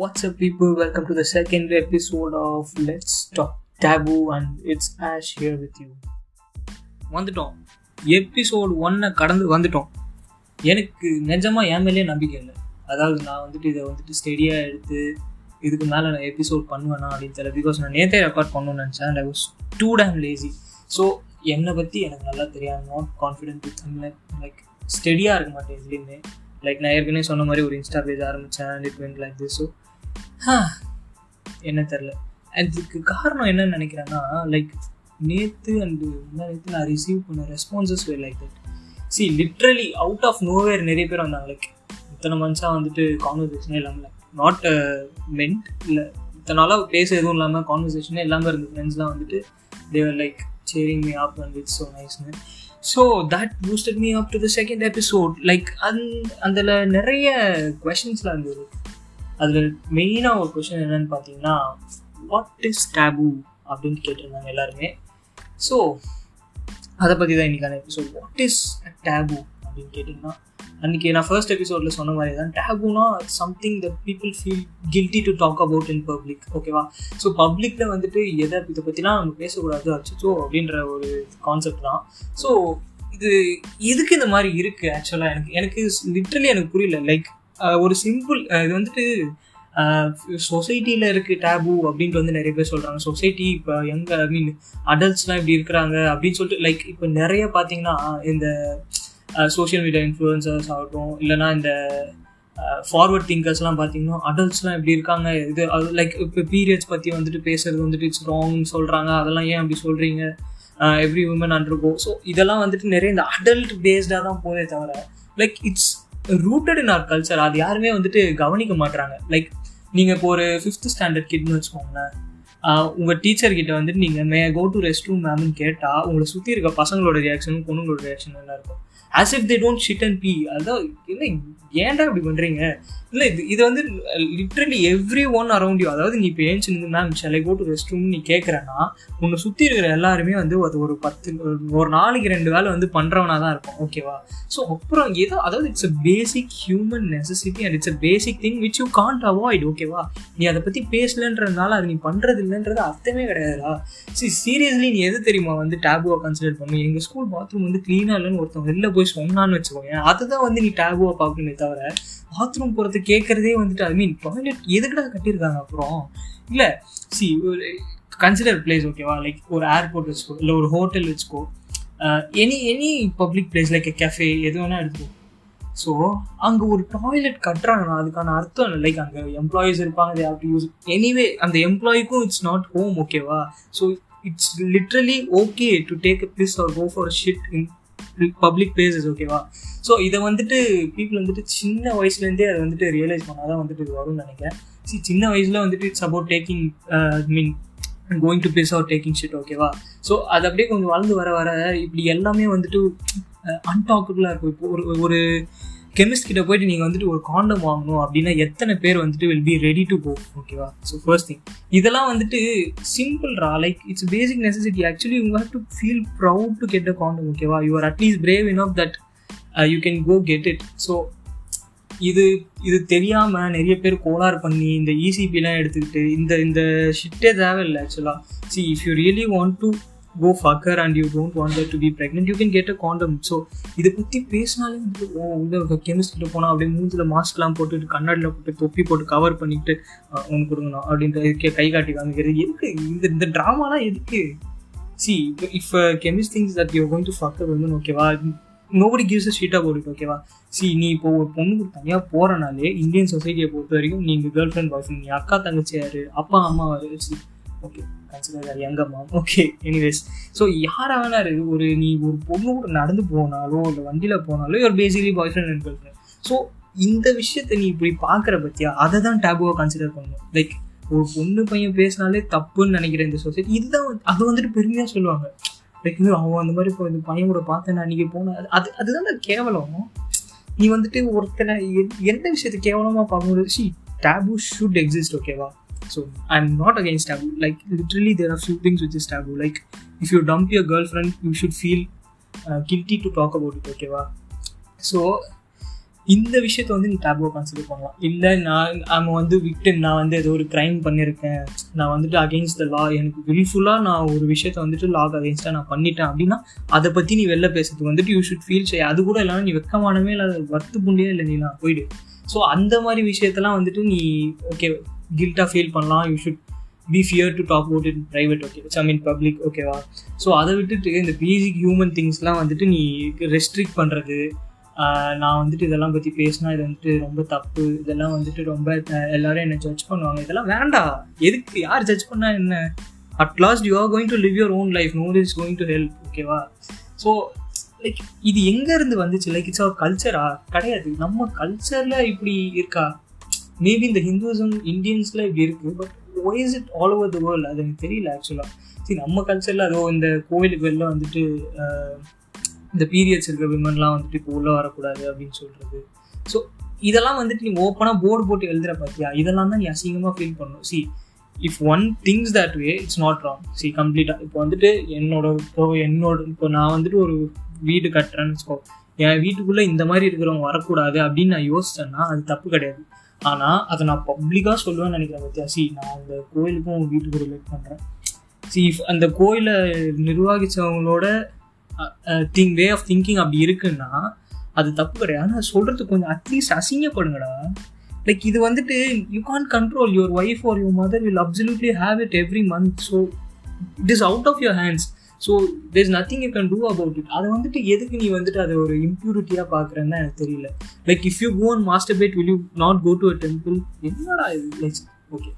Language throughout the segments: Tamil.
What's up, people? Welcome to the second episode of Let's Talk Taboo, and it's Ash here with you. வந்துட்டோம். எபிசோட் ஒன்னை கடந்து வந்துட்டோம். எனக்கு நிஜமாக என் மேலேயே நம்பிக்கை இல்லை. அதாவது நான் வந்துட்டு இதை வந்துட்டு ஸ்டெடியாக எடுத்து இதுக்கு மேலே நான் எபிசோட் பண்ணுவேனா அப்படின்னு தெரியல. பிகாஸ் நான் நேற்றே ரெக்கார்ட் பண்ணணும்னு நினச்சேன் and I was too damn lazy so என்னை பற்றி எனக்கு நல்லா தெரியாது. Not confident with like like ஸ்டெடியாக இருக்க மாட்டேன் எதுலேயுமே லைக் நான் ஏற்கனவே சொன்ன மாதிரி ஒரு இன்ஸ்டா பேஜ் ஆரம்பித்தேன் it went like this so என்ன தெரில அதுக்கு காரணம் என்னன்னு நினைக்கிறேன்னா லைக் நேற்று அண்டு நேற்று நான் ரிசீவ் பண்ண responses were like that see literally out of nowhere நிறைய பேர் வந்தாங்க லைக் இத்தனை மந்த்ஸாக வந்துட்டு கான்வர்சேஷனே இல்லாமல் லைக் நாட் மென்ட் இல்லை இத்தனை நாளாக பேச எதுவும் இல்லாமல் கான்வர்சேஷனே இல்லாமல் இருந்த ஃப்ரெண்ட்ஸ்லாம் வந்துட்டு they were like sharing me up and it's so நைஸ்னு so that boosted me up to the second episode like அந் அதில் நிறைய கொஷின்ஸ்லாம் இருந்தது. அதில் மெயினாக ஒரு கொஷின் என்னன்னு பார்த்தீங்கன்னா வாட் இஸ் டேபு அப்படின்னு கேட்டிருந்தாங்க எல்லாருமே. ஸோ அதை பற்றி தான் இன்றைக்கான எபிசோட் வாட் இஸ் டேபு அப்படின்னு கேட்டிங்கன்னா அன்றைக்கி நான் ஃபர்ஸ்ட் எபிசோடில் சொன்ன மாதிரி தான் டேபுனா something the people feel guilty to talk about in public ஓகேவா ஸோ பப்ளிக்கில் வந்துட்டு எதை இதை பற்றிலாம் நம்ம பேசக்கூடாது அச்சோ அப்படின்ற ஒரு கான்செப்ட் தான். ஸோ இது எதுக்கு இந்த மாதிரி இருக்குது ஆக்சுவலாக எனக்கு எனக்கு லிட்ரலி எனக்கு புரியல. லைக் ஒரு சிம்பிள் இது வந்துட்டு சொசைட்டியில் இருக்கு டேபு அப்படின்ட்டு வந்து நிறைய பேர் சொல்கிறாங்க சொசைட்டி இப்போ எங்கே ஐ மீன் அடல்ட்ஸ்லாம் இப்படி இருக்கிறாங்க அப்படின்னு சொல்லிட்டு லைக் இப்போ நிறைய பார்த்தீங்கன்னா இந்த சோஷியல் மீடியா இன்ஃப்ளூயன்சர்ஸ் ஆகட்டும் இல்லைனா இந்த ஃபார்வர்ட் திங்கர்ஸ்லாம் பார்த்தீங்கன்னா அடல்ட்ஸ்லாம் எப்படி இருக்காங்க. இது அது லைக் இப்போ பீரியட்ஸ் பற்றி வந்துட்டு பேசுறது வந்துட்டு இட்ஸ் ராங்னு சொல்கிறாங்க அதெல்லாம் ஏன் அப்படி சொல்கிறீங்க எவ்ரி உமன் அண்டர்கோ ஸோ இதெல்லாம் வந்துட்டு நிறைய இந்த அடல்ட் பேஸ்டாக தான் போதே தவிர like it's rooted in our culture அது யாருமே வந்துட்டு கவனிக்க மாட்டுறாங்க லைக் நீங்கள் இப்போ ஒரு ஃபிஃப்த் ஸ்டாண்டர்ட் கிட்னு வச்சுக்கோங்களேன். உங்கள் டீச்சர் கிட்ட வந்துட்டு நீங்கள் may go to rest room மேம்னு கேட்டால் உங்களை சுற்றி இருக்க பசங்களோட ரியாக்ஷனும் பொண்ணுங்களோட ரியாக்ஷன் நல்லா இருக்கும். As if they don't shit and pee அதான் என்ன ஏன்டா இப்படி பண்ணுறீங்க இல்லை இது இது வந்து literally everyone around you அதாவது நீ இப்போ ஏன்ச்சு நின்று மேம் சிலை போட்டு ரெஸ்ட் ரூம் நீ கேட்குறேன்னா உன்னை சுற்றி இருக்கிற எல்லாருமே வந்து அது ஒரு பத்து ஒரு நாளைக்கு ரெண்டு வேலை வந்து பண்ணுறவனா தான் இருக்கும் ஓகேவா ஸோ அப்புறம் ஏதோ அதாவது it's a basic human necessity and it's a basic thing which you can't avoid ஓகேவா நீ அதை பற்றி பேசலன்றதுனால அது நீ பண்ணுறது இல்லைன்றது அர்த்தமே கிடையாதுடா. சரி சீரியஸ்லி நீ எது தெரியுமா வந்து டேபுவாக கன்சிடர் பண்ணு? எங்கள் ஸ்கூல் பாத்ரூம் வந்து க்ளீனாக இல்லைன்னு ஒருத்தவங்க வெளில போய் சொன்னான்னு வச்சுக்கோங்க அதுதான் வந்து நீ டேபுவாக பார்க்கணுமே தவிர பாத்ரூம் போகிறது கேட்குறதே வந்துட்டு ஐ மீன் டாய்லெட் எதுக்குடா கட்டியிருக்காங்க அப்புறம்? இல்லை சி ஒரு கன்சிடர் பிளேஸ் ஓகேவா லைக் ஒரு ஏர்போர்ட் வச்சுக்கோ இல்லை ஒரு ஹோட்டல் வச்சுக்கோ. Any any public place like cafe எது வேணால் எடுத்துக்கோ. ஸோ அங்கே ஒரு டாய்லெட் கட்டுறாங்கன்னா அதுக்கான அர்த்தம் இல்லை. லைக் அங்கே எம்ப்ளாயீஸ் இருப்பாங்க they have to use anyway அந்த எம்ப்ளாய்க்கும் இட்ஸ் நாட் ஹோம் ஓகேவா so it's literally okay to take a place or go for shit in public places ஓகேவா ஸோ இதை வந்துட்டு பீப்புள் வந்துட்டு சின்ன வயசுலேருந்தே அதை வந்துட்டு ரியலைஸ் பண்ணாதான் வந்துட்டு இது வரும்னு நினைக்கிறேன். சி சின்ன வயசில் வந்துட்டு it's about taking mean going to place or taking shit ஓகேவா ஸோ அது அப்படியே கொஞ்சம் வளர்ந்து வர வர இப்படி எல்லாமே வந்துட்டு uh, அன்டாக்கபிளாக இருக்கும். இப்போ ஒரு ஒரு கெமிஸ்ட் கிட்ட போயிட்டு நீங்கள் வந்துட்டு ஒரு காண்டம் வாங்கணும் அப்படின்னா எத்தனை பேர் வந்துட்டு will be ready to go ஓகேவா ஸோ ஃபர்ஸ்ட் திங் இதெல்லாம் வந்துட்டு சிம்பிள்ரா like it's basic necessity actually you have to feel proud to get a condom ஓகேவா you are at least brave in of that you can go get it so இது இது தெரியாமல் நிறைய பேர் கோளாறு பண்ணி இந்த இசிபிலாம் எடுத்துக்கிட்டு இந்த இந்த ஷிட்டே தேவையில்லை ஆக்சுவலாக see if you really want to go fuck her and you don't want to be pregnant you can get a condom so இதை பற்றி பேசினாலே வந்து ஓ உள்ள கெமிஸ்ட்ரியில் போனால் அப்படியே மூஞ்சில் மாஸ்க்லாம் போட்டுட்டு கண்ணாடியில் போட்டு தொப்பி போட்டு கவர் பண்ணிட்டு உனக்கு கொடுங்கணும் அப்படின்ற கை காட்டி காமிக்கிறது. எதுக்கு இந்த இந்த ட்ராமாலாம் எதுக்கு? See if chemist thinks that you going to fuck her வந்து ஓகேவா நோபடி கிவ்ஸ் அ போட்டு ஓகேவா சி நீ இப்போ ஒரு பொண்ணுக்கு தனியாக போகிறனாலே இந்தியன் சொசைட்டியை பொறுத்த வரைக்கும் நீங்கள் கேர்ள் ஃப்ரெண்ட் பாய் ஃப்ரெண்ட் நீ அக்கா தங்கச்சியாரு அப்பா அம்மா சி ஓகே கன்சிடர் எங்க மாம் ஓகே எனிவேஸ் ஸோ யாராக வேணா இருக்கு ஒரு நீ ஒரு பொண்ணு கூட நடந்து போனாலோ இல்லை வண்டியில் போனாலோ ஒரு basically boyfriend and girlfriend so இந்த விஷயத்த நீ இப்படி பார்க்குற பற்றியா அதை தான் டேபுவாக கன்சிடர் பண்ணணும். லைக் ஒரு பொண்ணு பையன் பேசினாலே தப்புன்னு நினைக்கிற இந்த சொசைட்டி இதுதான் அது வந்துட்டு பெருமையாக சொல்லுவாங்க. லைக் அவன் அந்த மாதிரி இப்போ இந்த பையன் கூட பார்த்தேன் அன்றைக்கி போனேன் அது அதுதான் கேவலம். நீ வந்துட்டு ஒருத்தனை எந்த விஷயத்தை கேவலமாக பார்க்கும்போது சி டேபு ஷுட் எக்ஸிஸ்ட் ஓகேவா so i'm not against taboo. Like literally there are few things which is taboo. Like if you dump your girlfriend you should feel uh, guilty to talk about it okay so so இந்த விஷயத்த வந்து நீ டேபுவை கன்சிடர் பண்ணலாம். இல்லை நான் நம்ம வந்து விட்டு நான் வந்து ஏதோ ஒரு க்ரைம் பண்ணியிருக்கேன் நான் வந்துட்டு அகெயின்ஸ்ட் த லா எனக்கு வில்ஃபுல்லாக நான் ஒரு விஷயத்த வந்துட்டு லாக் அகெயின்ஸ்டாக நான் பண்ணிட்டேன் அப்படின்னா அதை பற்றி நீ வெளில பேசுறதுக்கு வந்துட்டு யூ ஷுட் ஃபீல் செய்ய அது கூட இல்லாமல் நீ வெக்கமானமே இல்லை வர்த்து புண்டியே இல்லை நீ நான் போயிடு. ஸோ அந்த மாதிரி விஷயத்தெல்லாம் வந்துட்டு நீ ஓகே கில்ட்டாக ஃபீல் பண்ணலாம். You should be fear to talk out in private okay I mean public ஓகேவா ஸோ அதை விட்டுட்டு இந்த பேசிக் ஹியூமன் திங்ஸ்லாம் வந்துட்டு நீ ரெஸ்ட்ரிக்ட் பண்ணுறது நான் வந்துட்டு இதெல்லாம் பற்றி பேசினா இது வந்துட்டு ரொம்ப தப்பு. இதெல்லாம் வந்துட்டு ரொம்ப எல்லாரும் என்னை ஜட்ஜ் பண்ணுவாங்க. இதெல்லாம் வேண்டாம் எதுக்கு? யார் ஜட்ஜ் பண்ணால் என்ன? At last you are going to live your own life no is going to help ஓகேவா ஸோ லைக் இது எங்கேருந்து வந்துச்சு? லைக் இட்ஸ் அவர் கல்ச்சரா கிடையாது. நம்ம கல்ச்சரில் இப்படி இருக்கா? மேபி இந்த ஹிந்துவிசம் இந்தியன்ஸில் இப்படி இருக்குது but why is it all over the world அது எனக்கு தெரியல ஆக்சுவலாக சரி நம்ம கல்ச்சரில் அதோ இந்த கோவிலுக்கு வெளில வந்துட்டு இந்த பீரியட்ஸ் இருக்க விமன்லாம் வந்துட்டு இப்போ உள்ளே வரக்கூடாது அப்படின்னு சொல்கிறது ஸோ இதெல்லாம் வந்துட்டு நீ ஓப்பனாக போர்டு போட்டு எழுதுற பார்த்தியா இதெல்லாம் தான் நீ அசிங்கமாக ஃபீல் பண்ணணும் see if one thinks that way it's not wrong see கம்ப்ளீட்டாக இப்போ வந்துட்டு என்னோட இப்போ என்னோட இப்போ நான் வந்துட்டு ஒரு வீடு கட்டுறேன்னு வச்சுக்கோ. என் வீட்டுக்குள்ளே இந்த மாதிரி இருக்கிறவங்க வரக்கூடாது அப்படின்னு நான் யோசிச்சேன்னா அது தப்பு கிடையாது. ஆனால் அதை நான் பப்ளிக்காக சொல்லுவேன்னு நினைக்கிறேன் பத்தியா? சி நான் அந்த கோயிலுக்கும் வீட்டுக்கு ரிலேட் பண்ணுறேன் சி இஃப் அந்த கோயிலை நிர்வகித்தவங்களோட திங் வே ஆஃப் திங்கிங் அப்படி இருக்குன்னா அது தப்பு கிடையாது. ஆனால் சொல்கிறதுக்கு கொஞ்சம் அட்லீஸ்ட் அசிங்கப்படுங்கடா. லைக் இது வந்துட்டு you can control your wife or your mother will absolutely have it every month so it is out of your hands so there nothing you can do about it அதை வந்துட்டு எதுக்கு நீ வந்துட்டு அதை ஒரு இம்ப்யூரிட்டியாக பார்க்குறேன்னு எனக்கு தெரியல. Like if you go and masturbate will you not go to a temple என்னடா இது? Like okay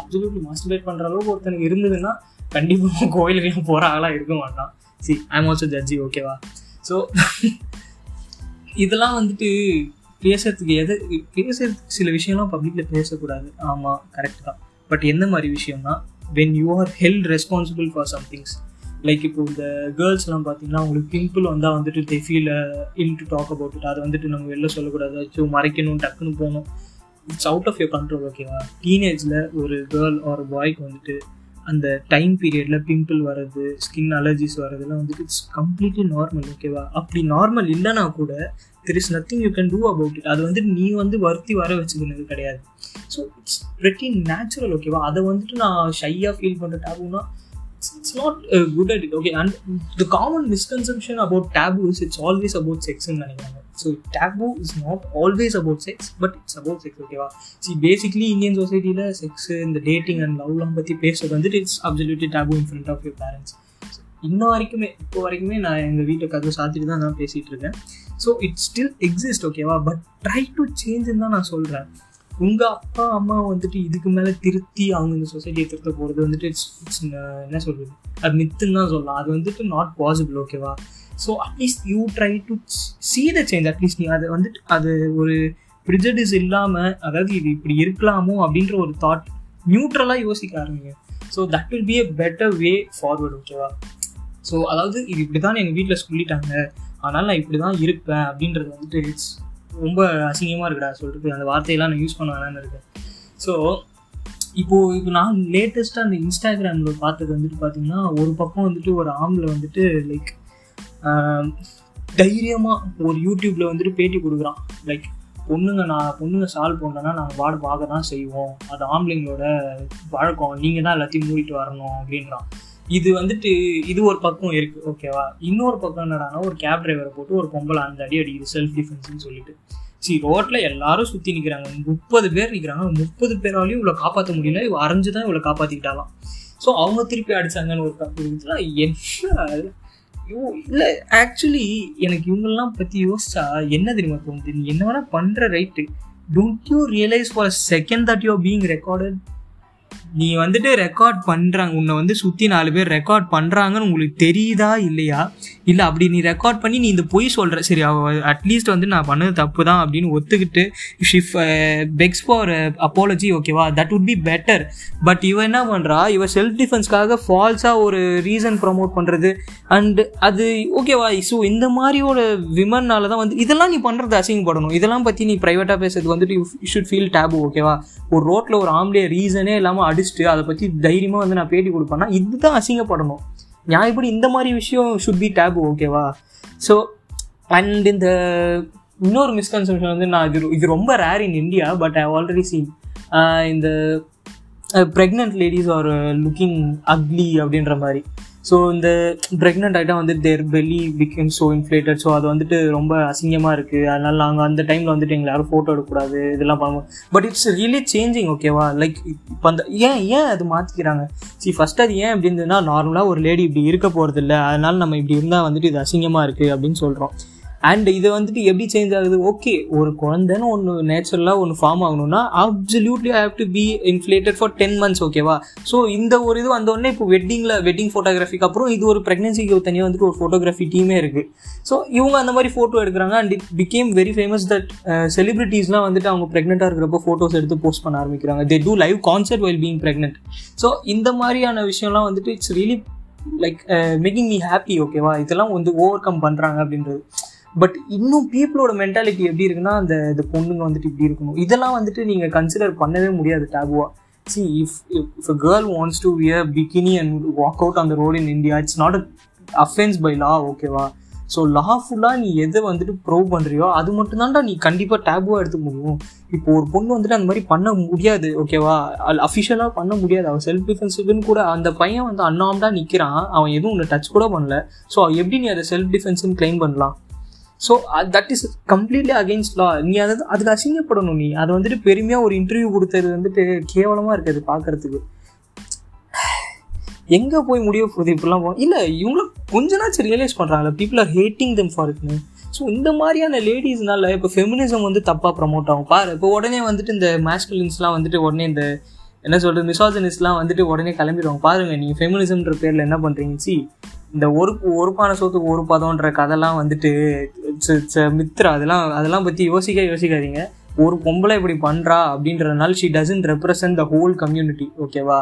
absolutely masturbate பண்ணுற அளவுக்கு ஒருத்தனுக்கு இருந்ததுன்னா கண்டிப்பாக கோயிலுக்கு போகிற ஆளாக இருக்க மாட்டான். See I am also judgy ஓகேவா ஸோ இதெல்லாம் வந்துட்டு பேசுறதுக்கு எது பேசுறதுக்கு சில விஷயம்லாம் பப்ளிக்கில் பேசக்கூடாது. ஆமாம் கரெக்ட் தான். பட் எந்த மாதிரி விஷயம்னா when you are held responsible for somethings like இப்போ இந்த கேர்ள்ஸ்லாம் பார்த்தீங்கன்னா அவங்களுக்கு பிம்பிள் வந்தால் வந்துட்டு they feel ill to talk about it அதை வந்துட்டு நம்ம வெளில சொல்லக்கூடாது. ஸோ மறைக்கணும் டக்குன்னு போகணும். It's out of your control ஓகேவா டீனேஜில் ஒரு கேர்ள் ஆர் பாய்க்கு வந்துட்டு அந்த டைம் பீரியடில் பிம்பிள் வர்றது ஸ்கின் அலர்ஜிஸ் வர்றதுலாம் வந்துட்டு இட்ஸ் கம்ப்ளீட்லி நார்மல் ஓகேவா அப்படி நார்மல் இல்லைனா கூட there is nothing you can do about it அது வந்து நீ வந்து வருத்தி வர வச்சுக்கிறது கிடையாது. ஸோ இட்ஸ் வெட்டி நேச்சுரல் ஓகேவா அதை வந்துட்டு நான் ஷையாக ஃபீல் பண்ணுற டேபுனா it's not good at it okay and the common misconception about taboos it's always about செக்ஸ்ன்னு நினைக்கிறாங்க so taboo is not always about sex but it's about sex ஓகேவா சி பேசிக்லி இந்தியன் சொசைட்டியில் செக்ஸ் இந்த டேட்டிங் அண்ட் லவ்லாம் பற்றி பேசுறது வந்துட்டு it's absolutely taboo in front of your parents இன்ன வரைக்குமே இப்போ வரைக்குமே நான் எங்கள் வீட்டை கதவு சாத்திட்டு தான் நான் பேசிகிட்டு இருக்கேன். ஸோ இட் ஸ்டில் எக்ஸிஸ்ட் ஓகேவா பட் ட்ரை டு சேஞ்சுன்னு தான் நான் சொல்கிறேன் உங்கள் அப்பா அம்மா வந்துட்டு இதுக்கு மேலே திருத்தி அவங்க இந்த சொசைட்டியை திருத்த போகிறது வந்துட்டு இட்ஸ் இட்ஸ் என்ன சொல்கிறது அது மித்துன்னு தான் சொல்லலாம். அது வந்துட்டு நாட் பாசிபிள் ஓகேவா so at least you try to see the change at least நீ அதை வந்துட்டு அது ஒரு ப்ரிஜடிஸ் இல்லாமல் அதாவது இது இப்படி இருக்கலாமோ அப்படின்ற ஒரு தாட் நியூட்ரலாக யோசிக்க ஆரம்பிங்க. So that will be a better way forward ஓகேவா ஸோ அதாவது இது இப்படி தான் எங்கள் வீட்டில் சொல்லிட்டாங்க. அதனால் நான் இப்படி தான் இருப்பேன் அப்படின்றது வந்துட்டு இட்ஸ் ரொம்ப அசிங்கமாக இருக்குடா சொல்லிட்டு அந்த வார்த்தையெல்லாம் நான் யூஸ் பண்ண வேணான்னு இருக்கேன். ஸோ இப்போது இப்போ நான் லேட்டஸ்ட்டாக அந்த இன்ஸ்டாகிராமில் பார்த்தது வந்துட்டு பார்த்தீங்கன்னா ஒரு பக்கம் வந்துட்டு ஒரு ஆம்பில் வந்துட்டு லைக் தைரியமாக ஒரு யூடியூப்பில் வந்துட்டு பேட்டி கொடுக்குறான். லைக் பொண்ணுங்க நான் பொண்ணுங்க சால்வ் பண்ணலன்னா நாங்கள் வாட பார்க்க தான் செய்வோம். அது ஆம்பளைங்களோட வழக்கம் நீங்கள் தான் எல்லாத்தையும் மூடிட்டு வரணும் அப்படின்றான். இது வந்துட்டு இது ஒரு பக்கம் இருக்குது ஓகேவா இன்னொரு பக்கம் என்னடானா ஒரு கேப் டிரைவரை போட்டு ஒரு பொம்பளை அந்த அடி அடிக்குது செல்ஃப் டிஃபென்ஸ்னு சொல்லிட்டு. சரி ரோட்டில் எல்லாரும் சுற்றி நிற்கிறாங்க முப்பது பேர் நிற்கிறாங்க முப்பது பேராலையும் இவ்வளவு காப்பாற்ற முடியல. இவ அரைஞ்சு தான் இவ்வளவு காப்பாத்திக்கிட்டாலாம். ஸோ அவங்க திருப்பி அடிச்சாங்கன்னு ஒரு கப்பு என்ன என்ன இல்லை ஆக்சுவலி எனக்கு இவங்கெல்லாம் பற்றி யோசிச்சா என்ன தெரியுமா தோணுது? நீ என்ன வேணால் பண்ணுற right don't you realise for second that you being recorded நீ வந்துட்டு ரெக்கார்ட் பண்ணுறாங்க உன்னை வந்து சுற்றி நாலு பேர் ரெக்கார்ட் பண்ணுறாங்கன்னு உங்களுக்கு தெரியுதா இல்லையா? இல்லை அப்படி நீ ரெக்கார்ட் பண்ணி நீ இந்த பொய் சொல்கிற சரி அவ அட்லீஸ்ட் வந்து நான் பண்ணது தப்பு தான் அப்படின்னு ஒத்துக்கிட்டு ஷிஃப் பெக்ஸ் ஃபார் அப்பாலஜி ஓகேவா that would be better but இவ என்ன பண்ணுறா இவ செல்ஃப் டிஃபென்ஸ்க்காக ஃபால்ஸாக ஒரு ரீசன் ப்ரமோட் பண்ணுறது அண்டு அது ஓகேவா ஸோ இந்த மாதிரியோட விமன்னால தான் வந்து இதெல்லாம் நீ பண்ணுறது அசிங்கப்படணும். இதெல்லாம் பற்றி நீ ப்ரைவேட்டாக பேசுறது வந்துட்டு யூ ஷுட் ஃபீல் டேபு ஓகேவா ஒரு ரோட்டில் ஒரு ஆம்பளே ரீசனே இல்லாமல் அடிச்சுட்டு அதை பற்றி தைரியமாக வந்து நான் பேட்டி கொடுப்பேன்னா இதுதான் அசிங்கப்படணும். நான் இப்படி இந்த மாதிரி விஷயம் ஷுட் பி டேபு ஓகேவா ஸோ அண்ட் இந்த இன்னொரு மிஸ்கன்செப்ஷன் வந்து நான் இது இது ரொம்ப rare in India but I already seen இந்த pregnant ladies are looking ugly அப்படின்ற மாதிரி. ஸோ இந்த ப்ரெக்னென்ட் ஆகிட்டா வந்துட்டு their belly become so inflated so அது வந்துட்டு ரொம்ப அசிங்கமாக இருக்குது அதனால நாங்கள் அந்த டைமில் வந்துட்டு எங்களை யாரும் ஃபோட்டோ எடுக்கக்கூடாது இதெல்லாம் பண்ணுவோம். பட் இட்ஸ் ரியலி சேஞ்சிங் ஓகேவா லைக் இப்போ அந்த ஏன் ஏன் அது மாற்றிக்கிறாங்க சி ஃபஸ்ட் அது ஏன் அப்படின்றதுனா நார்மலாக ஒரு லேடி இப்படி இருக்க போகிறது இல்லை அதனால நம்ம இப்படி இருந்தால் வந்துட்டு இது அசிங்கமாக இருக்குது அப்படின்னு சொல்கிறோம் அண்ட் இது வந்துட்டு எப்படி சேஞ்ச் ஆகுது? ஓகே ஒரு குழந்தைன்னு ஒன்று நேச்சுரலாக ஒன்று ஃபார்ம் ஆகணும்னா absolutely I have to be inflated for ten months ஓகேவா ஸோ இந்த ஒரு இது வந்தோடனே இப்போ வெட்டிங்கில் வெட்டிங் ஃபோட்டோகிராஃபிக்கு அப்புறம் இது ஒரு ப்ரெக்னன்சிக்கு தனியாக வந்துட்டு ஒரு ஃபோட்டோகிராஃபி டீமே இருக்குது ஸோ இவங்க அந்த மாதிரி ஃபோட்டோ எடுக்கிறாங்க and it became very famous that செலிபிரிட்டிஸ்லாம் வந்துட்டு அவங்க ப்ரெக்னெண்ட்டாக இருக்கிறப்போ ஃபோட்டோஸ் எடுத்து போஸ்ட் பண்ண ஆரம்பிக்கிறாங்க. They do live concert well being pregnant so இந்த மாதிரியான விஷயம்லாம் வந்துட்டு it's really like making me happy ஓகேவா இதெல்லாம் வந்து ஓவர் கம் பண்ணுறாங்க அப்படின்றது. பட் இன்னும் பீப்புளோட மென்டாலிட்டி எப்படி இருக்குன்னா அந்த இந்த பொண்ணுங்க வந்துட்டு இப்படி இருக்கணும். இதெல்லாம் வந்துட்டு நீங்கள் கன்சிடர் பண்ணவே முடியாது டேபுவா see if if a girl wants to wear bikini and walk out on the road in India it's not a offence by law ஓகேவா ஸோ லாஃபுல்லாக நீ எதை வந்துட்டு ப்ரூவ் பண்ணுறியோ அது மட்டும்தான்டா நீ கண்டிப்பாக டேபுவாக எடுத்துக்க முடியும். இப்போ ஒரு பொண்ணு வந்துட்டு அந்த மாதிரி பண்ண முடியாது ஓகேவா அஃபிஷியலாக பண்ண முடியாது. அவன் செல்ஃப் டிஃபென்சிவ்னு கூட அந்த பையன் வந்து அன்னாம்டா நிற்கிறான் அவன் எதுவும் உன்னை டச் கூட பண்ணல. ஸோ எப்படி நீ அதை செல்ஃப் டிஃபென்ஸ்னு கிளைம் பண்ணலாம்? So that is completely against law நீ அதை அதுக்கு அசிங்கப்படணும் நீ. அது வந்துட்டு பெருமையாக ஒரு இன்டர்வியூ கொடுத்தது வந்துட்டு கேவலமாக இருக்குது பார்க்கறதுக்கு. எங்கே போய் முடிய போகுது இப்படிலாம் போ இல்லை இவங்களும் கொஞ்ச ரியலைஸ் பண்ணுறாங்களே people are hating them for இட்னு so இந்த மாதிரியான லேடிஸ்னால இப்போ ஃபெமினிசம் வந்து தப்பாக ப்ரமோட் ஆகும். பாரு இப்போ உடனே வந்துட்டு இந்த மேஸ்குலின்ஸ்லாம் வந்துட்டு உடனே இந்த என்ன சொல்கிறது மிசாஜனிஸ்ட்லாம் வந்துட்டு உடனே கிளம்பிடுவாங்க. பாருங்கள் நீங்கள் ஃபெமினிசம்ன்ற பேரில் என்ன பண்ணுறீங்க சி இந்த ஒரு ஒரு சோத்துக்கு ஒரு பதம்ன்ற கதைலாம் வந்துட்டு மித்ரா அதெல்லாம் அதெல்லாம் பற்றி யோசிக்க யோசிக்காதீங்க. ஒரு பொம்பளை இப்படி பண்ணுறா அப்படின்றதுனால she doesn't represent the whole community ஓகேவா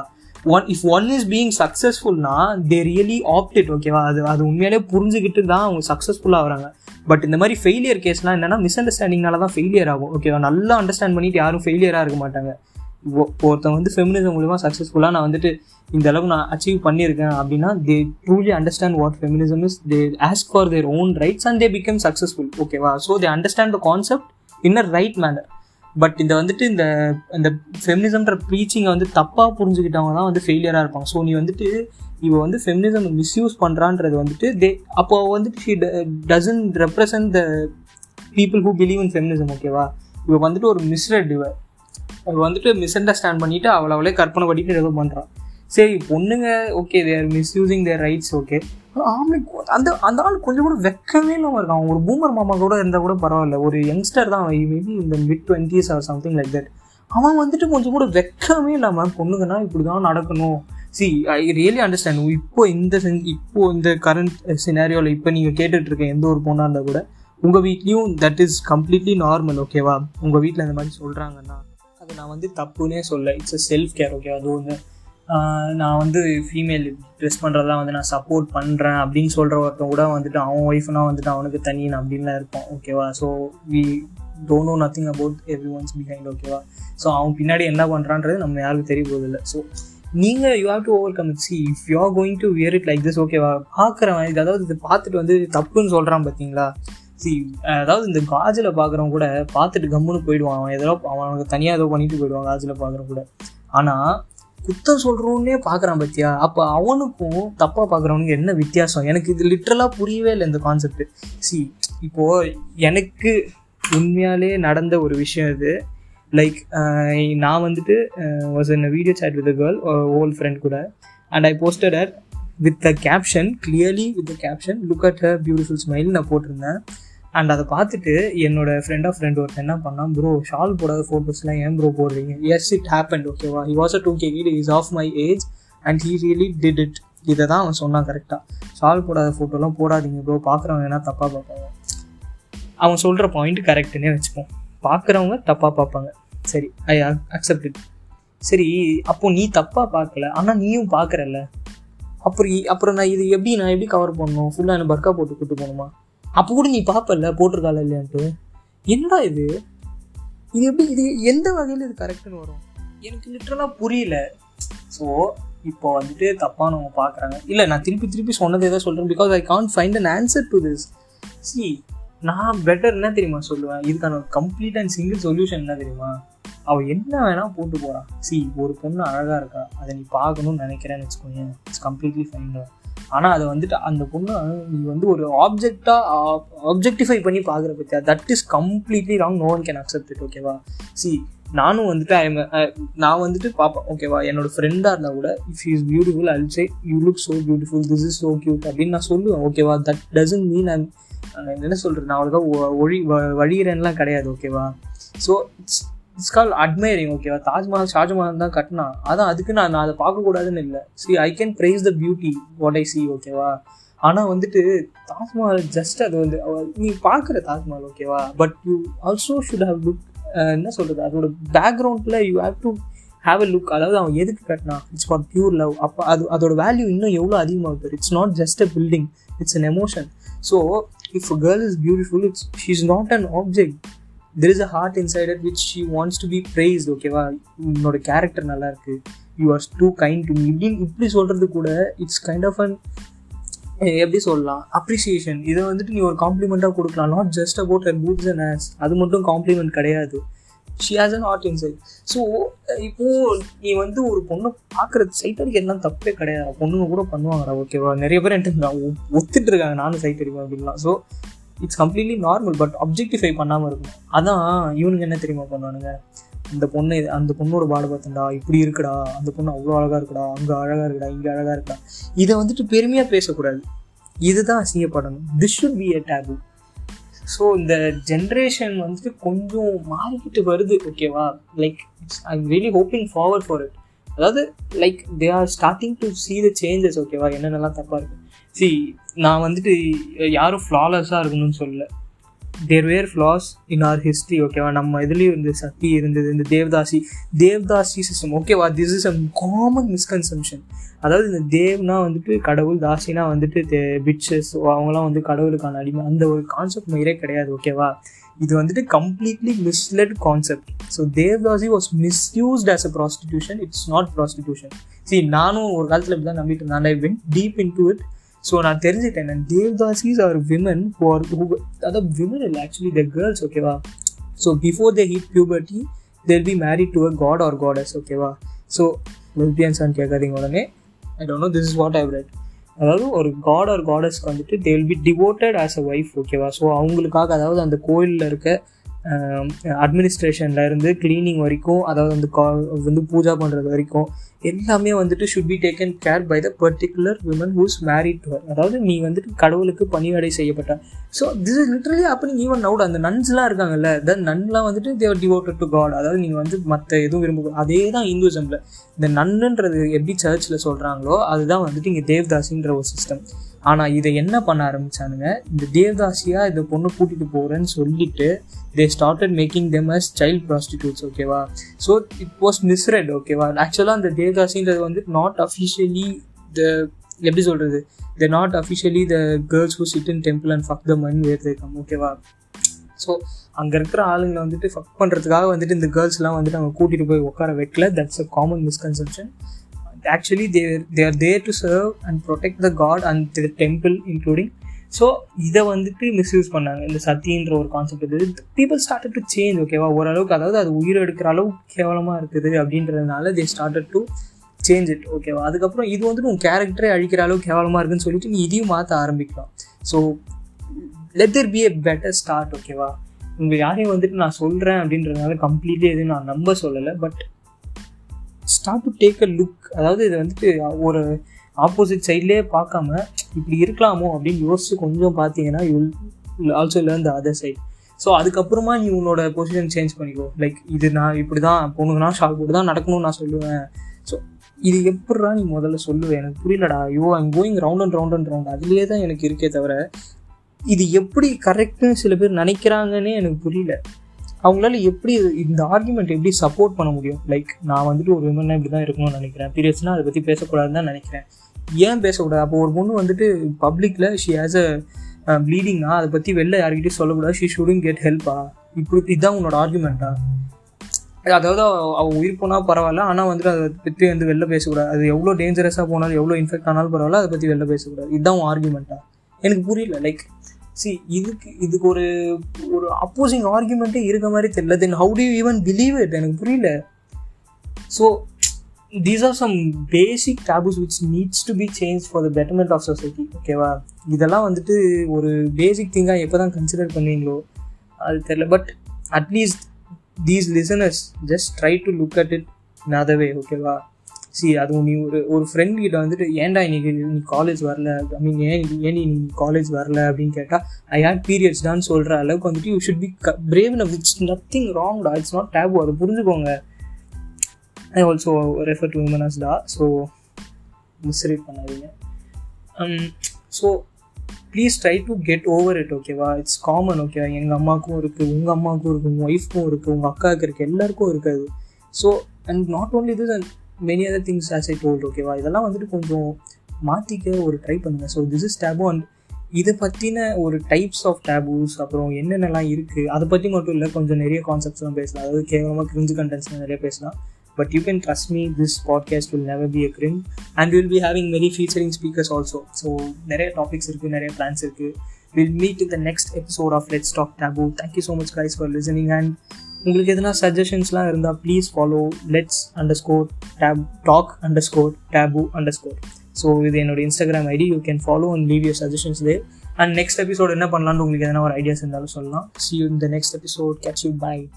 one if one is being சக்ஸஸ்ஃபுல்னா they really update ஓகேவா அது அது உண்மையாலே புரிஞ்சுக்கிட்டு தான் அவங்க சக்ஸஸ்ஃபுல்லாக ஆகிறாங்க. பட் இந்த மாதிரி ஃபெயிலியர் கேஸ்லாம் என்னன்னா மிஸ் அண்டர்ஸ்டாண்டிங்னால தான் ஃபெயிலியர் ஆகும் ஓகேவா நல்லா அண்டர்ஸ்டாண்ட் பண்ணிட்டு யாரும் ஃபெயிலியராக இருக்க மாட்டாங்க. ஒருத்தன் வந்து ஃபெமினிசம் மூலிமா சக்ஸஸ்ஃபுல்லாக நான் வந்துட்டு இந்த அளவுக்கு நான் அச்சீவ் பண்ணியிருக்கேன் அப்படின்னா they truly understand what feminism is they ask for their own rights and they become successful ஓகேவா so they understand the concept in a right manner but இந்த வந்துட்டு இந்த இந்த ஃபெமினிசம்ன்ற ப்ரீச்சிங்கை வந்து தப்பாக புரிஞ்சுக்கிட்டவங்க தான் வந்து ஃபெயிலியராக இருப்பாங்க. ஸோ நீ வந்துட்டு இவ வந்து ஃபெமினிசம் மிஸ்யூஸ் பண்ணுறான்றது வந்துட்டு தே அப்போ வந்துட்டு she doesn't represent the people who believe in feminism ஓகேவா இவ வந்துட்டு ஒரு மிஸ்ரெட் இவ. அவள் வந்துட்டு மிஸ் அண்டர்ஸ்டாண்ட் பண்ணிட்டு அவளை அவளே கற்பனை பண்ணிட்டு ஏதோ பண்ணுறான் சரி பொண்ணுங்க okay they're misusing their rights okay ஆம்பளைக்கு அந்த அந்த ஆள் கொஞ்சம் கூட வெக்கமே இல்லாமல் இருக்கான். ஒரு பூமர் மாமா கூட இருந்தால் கூட பரவாயில்ல. ஒரு யங்ஸ்டர் தான் மேபி இந்த mid twenties or something like that அவன் வந்துட்டு கொஞ்சம் கூட வெக்கமே இல்லாமல் பொண்ணுங்கன்னா இப்படி தான் நடக்கணும். சி ஐ ரியலி அண்டர்ஸ்டாண்ட் இப்போ இந்த இப்போ இந்த கரண்ட் சினாரியோவில் இப்போ நீங்கள் கேட்டுட்ருக்க எந்த ஒரு பொண்ணாக இருந்தால் கூட உங்கள் வீட்லேயும் தட் இஸ் கம்ப்ளீட்லி நார்மல் ஓகேவா உங்கள் வீட்டில் இந்த மாதிரி சொல்கிறாங்கன்னா அது நான் வந்து தப்புன்னே சொல்ல it's a self care okay அது ஒன்று நான் வந்து ஃபீமேல் ட்ரெஸ் பண்ணுறதெல்லாம் வந்து நான் சப்போர்ட் பண்ணுறேன் அப்படின்னு சொல்கிற ஒருத்தன் கூட வந்துட்டு அவன் ஒய்ஃப்னா வந்துட்டு அவனுக்கு தனி நான் அப்படின்லாம் இருப்பான் ஓகேவா so we? Don't know nothing about everyone's behind ஓகேவா ஸோ அவன் பின்னாடி என்ன பண்ணுறான்றது நம்ம யாருக்கும் தெரிய போதில்லை ஸோ நீங்கள் you have to overcome see if you are going to wear it like this ஓகேவா பார்க்குறவன் இது அதாவது இது பார்த்துட்டு வந்து தப்புன்னு சொல்கிறான் பார்த்தீங்களா சி அதாவது இந்த காஜில் பார்க்குறவங்க கூட பார்த்துட்டு கம்முன்னு போயிடுவான். அவன் எதோ அவனுக்கு தனியாக ஏதோ பண்ணிட்டு போயிடுவான் காஜில் பார்க்குறவங்க கூட. ஆனால் குத்தம் சொல்கிறோன்னே பார்க்குறான் பத்தியா? அப்போ அவனுக்கும் தப்பாக பார்க்குறவனுக்கு என்ன வித்தியாசம்? எனக்கு இது லிட்ரலாக புரியவே இல்லை இந்த கான்செப்ட் சி இப்போது எனக்கு உண்மையாலே நடந்த ஒரு விஷயம் இது. லைக் நான் வந்துட்டு was in video chat with girl old friend கூட. And I posted her with the caption clearly with the caption look at her beautiful smile நான் போட்டிருந்தேன். அண்ட் அதை பார்த்துட்டு என்னோட ஃப்ரெண்ட் ஆஃப் ஃப்ரெண்ட் ஒருத்தன் என்ன பண்ணான் ப்ரோ ஷால் போடாத ஃபோட்டோஸ்லாம் ஏன் ப்ரோ போடுறீங்க? எஸ் இட் ஹேப்பன் ஓகேவா he was a two K kid is of my age and he really did it இதை தான் அவன் சொன்னான் கரெக்டாக ஷால் போடாத ஃபோட்டோலாம் போடாதீங்க ப்ரோ பார்க்குறவங்க என்ன தப்பாக பார்ப்பாங்க? அவன் சொல்கிற பாயிண்ட் கரெக்டுன்னே வச்சுப்போம். பார்க்குறவங்க தப்பாக பார்ப்பாங்க. சரி ஐ அக்செப்ட் இட் சரி அப்போ நீ தப்பாக பார்க்கல ஆனால் நீயும் பார்க்குறல்ல? அப்புறம் அப்புறம் நான் இது எப்படி நான் எப்படி கவர் பண்ணணும்? ஃபுல்லாக என்ன பர்க்கா போட்டு கூட்டு போகணுமா? அப்போ கூட நீ பார்ப்பல போட்டிருக்காள் இல்லையான்ட்டு? என்னடா இது? இது எப்படி இது எந்த வகையில் இது கரெக்டுன்னு வரும்? எனக்கு லிட்ரலாக புரியல. ஸோ இப்போ வந்துட்டு தப்பானவங்க பார்க்குறாங்க இல்லை நான் திருப்பி திருப்பி சொன்னதே தான் சொல்கிறேன் because I can't find an answer to this see நான் பெட்டர் என்ன தெரியுமா சொல்லுவேன்? இதுக்கான கம்ப்ளீட் அண்ட் சிங்கிள் சொல்யூஷன் என்ன தெரியுமா? அவள் என்ன வேணால் போட்டு போகிறான் சி ஒரு பொண்ணு அழகாக இருக்கா. அதை நீ பார்க்கணும்னு நினைக்கிறேன்னு வச்சுக்கோங்க இட்ஸ் கம்ப்ளீட்லி ஃபைன் ஆனால் அதை வந்துட்டு அந்த பொண்ணு நீ வந்து ஒரு ஆப்ஜெக்டாக ஆப்ஜெக்டிஃபை பண்ணி பார்க்குற பற்றியா that is completely wrong no one can accept it ஓகேவா சி நானும் வந்துட்டு ஐ நான் வந்துட்டு பார்ப்பேன் ஓகேவா என்னோட ஃப்ரெண்டாக இருந்தால் கூட if is beautiful I'll say you look so beautiful this is so cute அப்படின்னு நான் சொல்லுவேன் ஓகேவா தட் டசன்ட் மீன் ஐம் என்ன சொல்கிறது நான் அவ்வளோக்கா ஒழி வழிகிறேன்லாம் கிடையாது ஓகேவா so it's it's call admiring ஓகேவா தாஜ்மஹால் ஷாஜ்மஹால் தான் கட்டினா. அதான் அதுக்கு நான் நான் அதை பார்க்கக்கூடாதுன்னு இல்லை. See I can praise the beauty what I see ஓகேவா ஆனால் வந்துட்டு தாஜ்மஹால் ஜஸ்ட் அது வந்து நீ பார்க்குற தாஜ்மஹால் ஓகேவா but you also should have look என்ன சொல்கிறது அதோட பேக்ரவுண்டில் you have to have a look அதாவது அவன் எதுக்கு கட்டினா? இட்ஸ் ஃபார் பியூர் லவ் அப்போ அது அதோட வேல்யூ இன்னும் எவ்வளோ அதிகமாகுது it's not just a building it's an emotion so if a girl is beautiful it's she is not an object there is a heart inside which she wants to be praised ஓகேவா உன்னோட கேரக்டர் நல்லா இருக்கு. You are too kind to me இப்படின்னு இப்படி சொல்கிறது கூட இட்ஸ் கைண்ட் ஆஃப் அன் எப்படி சொல்லலாம்? அப்ரிசியேஷன் இதை வந்துட்டு நீ ஒரு காம்ப்ளிமெண்ட்டாக கொடுக்கலாம். Not just about and boobs and ass அது மட்டும் காம்ப்ளிமெண்ட் கிடையாது. She has an heart inside so இப்போது நீ வந்து ஒரு பொண்ணை பார்க்குறது சைட் அடிக்கிறதுலாம் தப்பே கிடையாது. பொண்ணுங்க கூட பண்ணுவாங்கடா ஓகேவா நிறைய பேர் என்கிட்ட ஒத்துட்டு இருக்காங்க. நானும் சைட் அடிப்பேன் அப்படின்லாம் so it's completely normal but objectify பண்ணாமல் இருக்கும். அதான் இவனுங்க என்ன தெரியுமா பண்ணுவானுங்க? அந்த பொண்ணு அந்த பொண்ணோட பாடு பார்த்தண்டா இப்படி இருக்குடா அந்த பொண்ணு அவ்வளோ அழகாக இருக்குடா அங்கே அழகாக இருக்குடா இங்கே அழகாக இருக்கா இதை வந்துட்டு பெருமையாக பேசக்கூடாது. இதுதான் அசிங்கப்படணும் this should be a taboo so இந்த ஜென்ரேஷன் வந்துட்டு கொஞ்சம் மாறிக்கிட்டு வருது ஓகேவா like I am really hoping forward for it அதாவது like they are starting to see the changes ஓகேவா என்னென்னலாம் தப்பாக இருக்குது சி நான் வந்துட்டு யாரும் ஃப்ளாலெஸ்ஸாக இருக்கணும்னு சொல்லலை. There were flaws in our history ஓகேவா நம்ம இதுலேயும் இந்த சக்தி இருந்தது இந்த தேவதாசி. தேவதாசி சிஸ்டம் ஓகேவா this is a common misconception அதாவது இந்த தேவ்னா வந்துட்டு கடவுள் தாசினா வந்துட்டு தே பிட்சஸ் அவங்களாம் வந்து கடவுளுக்கான அடிமை. அந்த ஒரு கான்செப்ட் மயிரே கிடையாது ஓகேவா இது வந்துட்டு completely misled concept so devadasi was misused as a prostitution it's not prostitution see நானும் ஒரு காலத்தில் இப்படி தான் நம்பிட்டு இருந்தேன். I when deep in to it so நான் தெரிஞ்சுட்டேன் devadasis are women for who அதாவது விமன் இல்லை ஆக்சுவலி த கேர்ள்ஸ் ஓகேவா so before they hit puberty there be married to a god or goddess ஓகேவா ஸோ லெஸ்பியன்ஸான்னு கேட்காதீங்க உடனே. I don't know this is what I read அதாவது ஒரு காட் ஆர் காடஸ்க்கு வந்துட்டு they will be devoted as a wife ஓகேவா ஸோ அவங்களுக்காக அதாவது அந்த கோயிலில் இருக்க அட்மினிஸ்ட்ரேஷனில் இருந்து கிளீனிங் வரைக்கும் அதாவது வந்து கா வந்து பூஜா பண்ணுறது வரைக்கும் எல்லாமே வந்துட்டு should be taken care by the particular women whose married to அதாவது நீ வந்துட்டு கடவுளுக்கு பணிவடை செய்யப்பட்ட ஸோ திஸ் இஸ் லிட்டரலி அப்படி ஈவன் நவுட் அந்த நன்ஸ்லாம் இருக்காங்கல்ல த நன்லாம் வந்துட்டு தேவர் டிவோட்டட் டு காட் அதாவது நீங்கள் வந்து மற்ற எதுவும் விரும்ப அதே தான் இந்துசமில் இந்த நன்னுன்றது எப்படி சர்ச்சில் சொல்கிறாங்களோ அதுதான் வந்துட்டு இங்கே தேவ்தாசின்ற ஒரு சிஸ்டம் ஆனால் இதை என்ன பண்ண ஆரம்பிச்சானுங்க? இந்த தேவதாசியாக இந்த பொண்ணு கூட்டிகிட்டு போகிறேன்னு சொல்லிட்டு they started making them as child prostitutes ஓகேவா ஸோ இட் வாஸ் மிஸ்ரெட் ஓகேவா ஆக்சுவலாக அந்த தேவதாசின்றது வந்து நாட் அஃபிஷியலி த எப்படி சொல்கிறது they not officially the girls who sit in temple and fuck the man where ஓகேவா ஸோ அங்கே இருக்கிற ஆளுங்களை வந்துட்டு ஃபக் பண்ணுறதுக்காக வந்துட்டு இந்த கேர்ள்ஸ்லாம் வந்துட்டு அவங்க கூட்டிகிட்டு போய் உட்கார வைக்கல. That's a common misconception actually there they are there to serve and protect the god and the temple including so இதை வந்துட்டு மிஸ்யூஸ் பண்ணாங்க. இந்த சத்தின்ற ஒரு கான்செப்ட் இது. பீப்புள் ஸ்டார்டட் டு சேஞ்ச் ஓகேவா ஓரளவுக்கு அதாவது அது உயிர் எடுக்கிற அளவுக்கு கேவலமாக இருக்குது அப்படின்றதுனால they started to change it ஓகேவா அதுக்கப்புறம் இது வந்துட்டு உன் கேரக்டரே அழிக்கிற அளவுக்கு கேவலமாக இருக்குன்னு சொல்லிட்டு நீ இதையும் மாற்ற ஆரம்பிக்கலாம். So let there be a better start ஓகேவா உங்கள் யாரையும் வந்துட்டு நான் சொல்கிறேன் அப்படின்றதுனால கம்ப்ளீட்லி எதுவும் நான் நம்ப சொல்லலை but start to take a look அதாவது இது வந்துட்டு ஒரு ஆப்போசிட் சைட்லேயே பார்க்காம இப்படி இருக்கலாமோ அப்படின்னு யோசிச்சு கொஞ்சம் பார்த்தீங்கன்னா you also learn the other side so அதுக்கப்புறமா நீ உன்னோட பொசிஷன் சேஞ்ச் பண்ணிக்கோ. லைக் இது நான் இப்படி தான் பொண்ணுங்கன்னா ஷால் போட்டு தான் நடக்கணும்னு நான் சொல்லுவேன். ஸோ இது எப்படா நீ முதல்ல சொல்லுவேன் எனக்கு புரியலடா. ஐயோ I'm going round and round and round அதுலேயே தான் எனக்கு இருக்கே தவிர இது எப்படி கரெக்டுன்னு சில பேர் நினைக்கிறாங்கன்னே எனக்கு புரியல. அவங்களால எப்படி இந்த ஆர்குமெண்ட் எப்படி சப்போர்ட் பண்ண முடியும்? லைக் நான் வந்துட்டு ஒரு விமனாக இப்படி தான் இருக்கணும்னு நினைக்கிறேன். பீரியட்ஸ்னால் அதை பற்றி பேசக்கூடாதுன்னு தான் நினைக்கிறேன். ஏன் பேசக்கூடாது? அப்போ ஒரு பொண்ணு வந்துட்டு பப்ளிக்கில் ஷி ஹேஸ் அ ப்ளீடிங்னா அதை பற்றி வெளில யார்கிட்டயும் சொல்லக்கூடாது. ஷி ஷுடன் கெட் ஹெல்ப்பா இப்படி இதுதான் உன்னோட ஆர்குமெண்ட்டா அதாவது அவள் உயிர் போனால் பரவாயில்ல ஆனால் வந்துட்டு அதை பற்றி வந்து வெளில பேசக்கூடாது. அது எவ்வளோ டேஞ்சரஸாக போனாலும் எவ்வளோ இன்ஃபெக்ட் ஆனாலும் பரவாயில்ல அதை பற்றி வெளில பேசக்கூடாது. இதுதான் உன் ஆர்குமெண்ட்டா எனக்கு புரியல. லைக் சி இதுக்கு இதுக்கு ஒரு ஒரு அப்போசிங் ஆர்குமெண்ட்டே இருக்க மாதிரி தெரியல. Then how to even believe it எனக்கு புரியல. So these are some basic taboos which needs to be change for the betterment of society ஓகேவா இதெல்லாம் வந்துட்டு ஒரு பேசிக் திங்காக எப்போ தான் கன்சிடர் பண்ணுவீங்களோ அது தெரியல. But at least these listeners just try to look at it another way? ஓகேவா சி அது நீ ஒரு ஒரு ஃப்ரெண்ட் கிட்ட வந்துட்டு ஏன்டா இன்னைக்கு நீ காலேஜ் வரல? ஐ மீன் ஏன் ஏன் நீ காலேஜ் வரல அப்படின்னு கேட்டால் ஐ ஹேட் பீரியட்ஸ் தான் சொல்கிற அளவுக்கு வந்துட்டு you should be brave it's nothing ராங்டா it's not taboo அதை புரிஞ்சுக்கோங்க. I also refer to woman as டா ஸோ மிஸ்ரீட் பண்ணாதீங்க. Um, so please try to get over it ஓகேவா இட்ஸ் காமன் ஓகேவா எங்கள் அம்மாவுக்கும் இருக்குது உங்கள் அம்மாவுக்கும் இருக்குது உங்கள் ஒய்ஃப்க்கும் இருக்குது உங்கள் அக்காவுக்கு இருக்குது எல்லாருக்கும் இருக்காது so and not only this and many other things as I told ஓகேவா இதெல்லாம் வந்துட்டு கொஞ்சம் மாற்றிக்க ஒரு ட்ரை பண்ணுங்கள் so this is taboo and இதை பற்றின ஒரு டைப்ஸ் ஆஃப் டேபூஸ் அப்புறம் என்னென்னலாம் இருக்குது அதை பற்றி மட்டும் இல்லை கொஞ்சம் நிறைய கான்செப்ட்ஸ்லாம் பேசலாம். அதாவது கேவலமாக கிரிஞ்சு கண்டென்ட்ஸ்லாம் நிறைய பேசலாம். But you can trust me this podcast will never be a cringe and we'll be having many featuring speakers also. So நிறைய டாபிக்ஸ் இருக்கு நிறைய பிளான்ஸ் இருக்கு. Will meet in the next episode of let's talk taboo. Thank you so much guys for listening and உங்களுக்கு எதனா சஜஷன்ஸ்லாம் இருந்தால் please follow let's underscore tab talk underscore taboo underscore so இது என்னோட Instagram ID you can follow and leave your suggestions there and next episode என்ன பண்ணலான்னு உங்களுக்கு எதனா ஒரு ஐடியாஸ் இருந்தாலும் சொல்லலாம். சி யூ இந்த next episode catch you bye